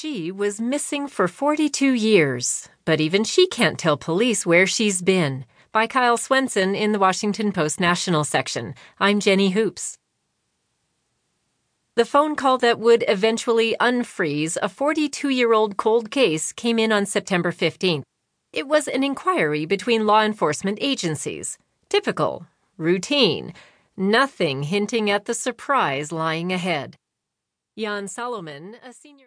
She was missing for 42 years, but even she can't tell police where she's been. By Kyle Swenson in the Washington Post National section. I'm Jenny Hoops. The phone call that would eventually unfreeze a 42 year old cold case came in on September 15th. It was an inquiry between law enforcement agencies. Typical, routine, nothing hinting at the surprise lying ahead. Jan Solomon, a senior